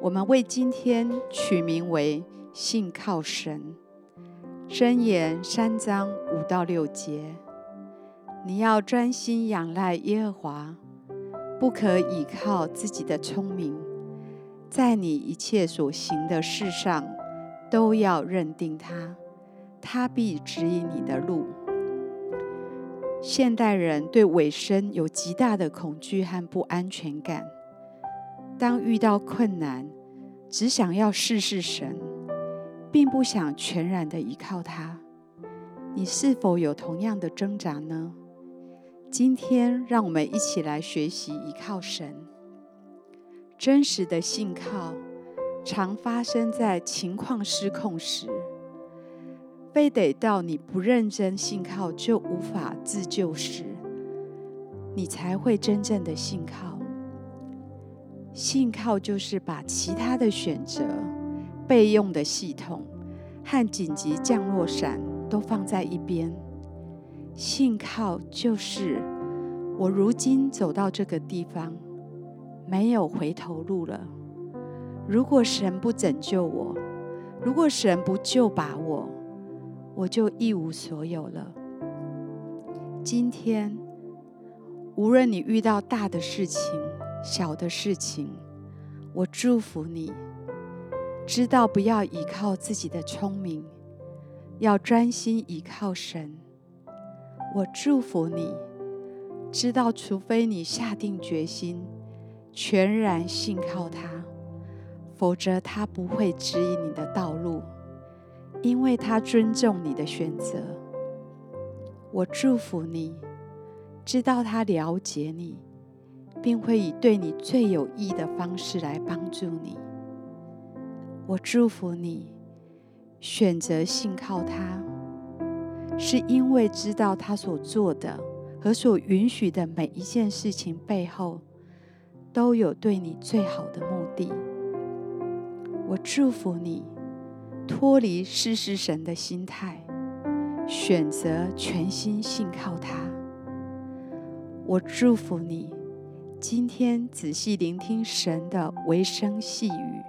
我们为今天取名为“信靠神”。箴言三章五到六节：你要专心仰赖耶和华，不可倚靠自己的聪明，在你一切所行的事上都要认定他，他必指引你的路。现代人对尾声有极大的恐惧和不安全感。当遇到困难，只想要试试神，并不想全然的依靠他。你是否有同样的挣扎呢？今天，让我们一起来学习依靠神。真实的信靠，常发生在情况失控时。非得到你不认真信靠就无法自救时，你才会真正的信靠。信靠就是把其他的选择、备用的系统和紧急降落伞都放在一边。信靠就是我如今走到这个地方，没有回头路了。如果神不拯救我，如果神不救拔我，我就一无所有了。今天，无论你遇到大的事情，小的事情，我祝福你，知道不要依靠自己的聪明，要专心依靠神。我祝福你，知道除非你下定决心，全然信靠他，否则他不会指引你的道路，因为他尊重你的选择。我祝福你，知道他了解你。定会以对你最有益的方式来帮助你。我祝福你，选择信靠他，是因为知道他所做的和所允许的每一件事情背后，都有对你最好的目的。我祝福你，脱离试试神的心态，选择全心信靠他。我祝福你。今天仔细聆听神的微声细语，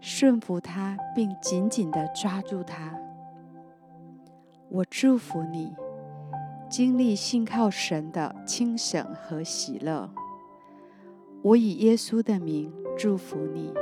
顺服他，并紧紧地抓住他。我祝福你，经历信靠神的清省和喜乐。我以耶稣的名祝福你，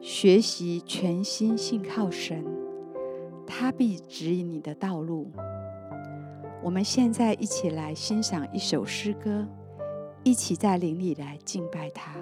学习全心信靠神，他必指引你的道路。我们现在一起来欣赏一首诗歌。一起在灵里来敬拜他。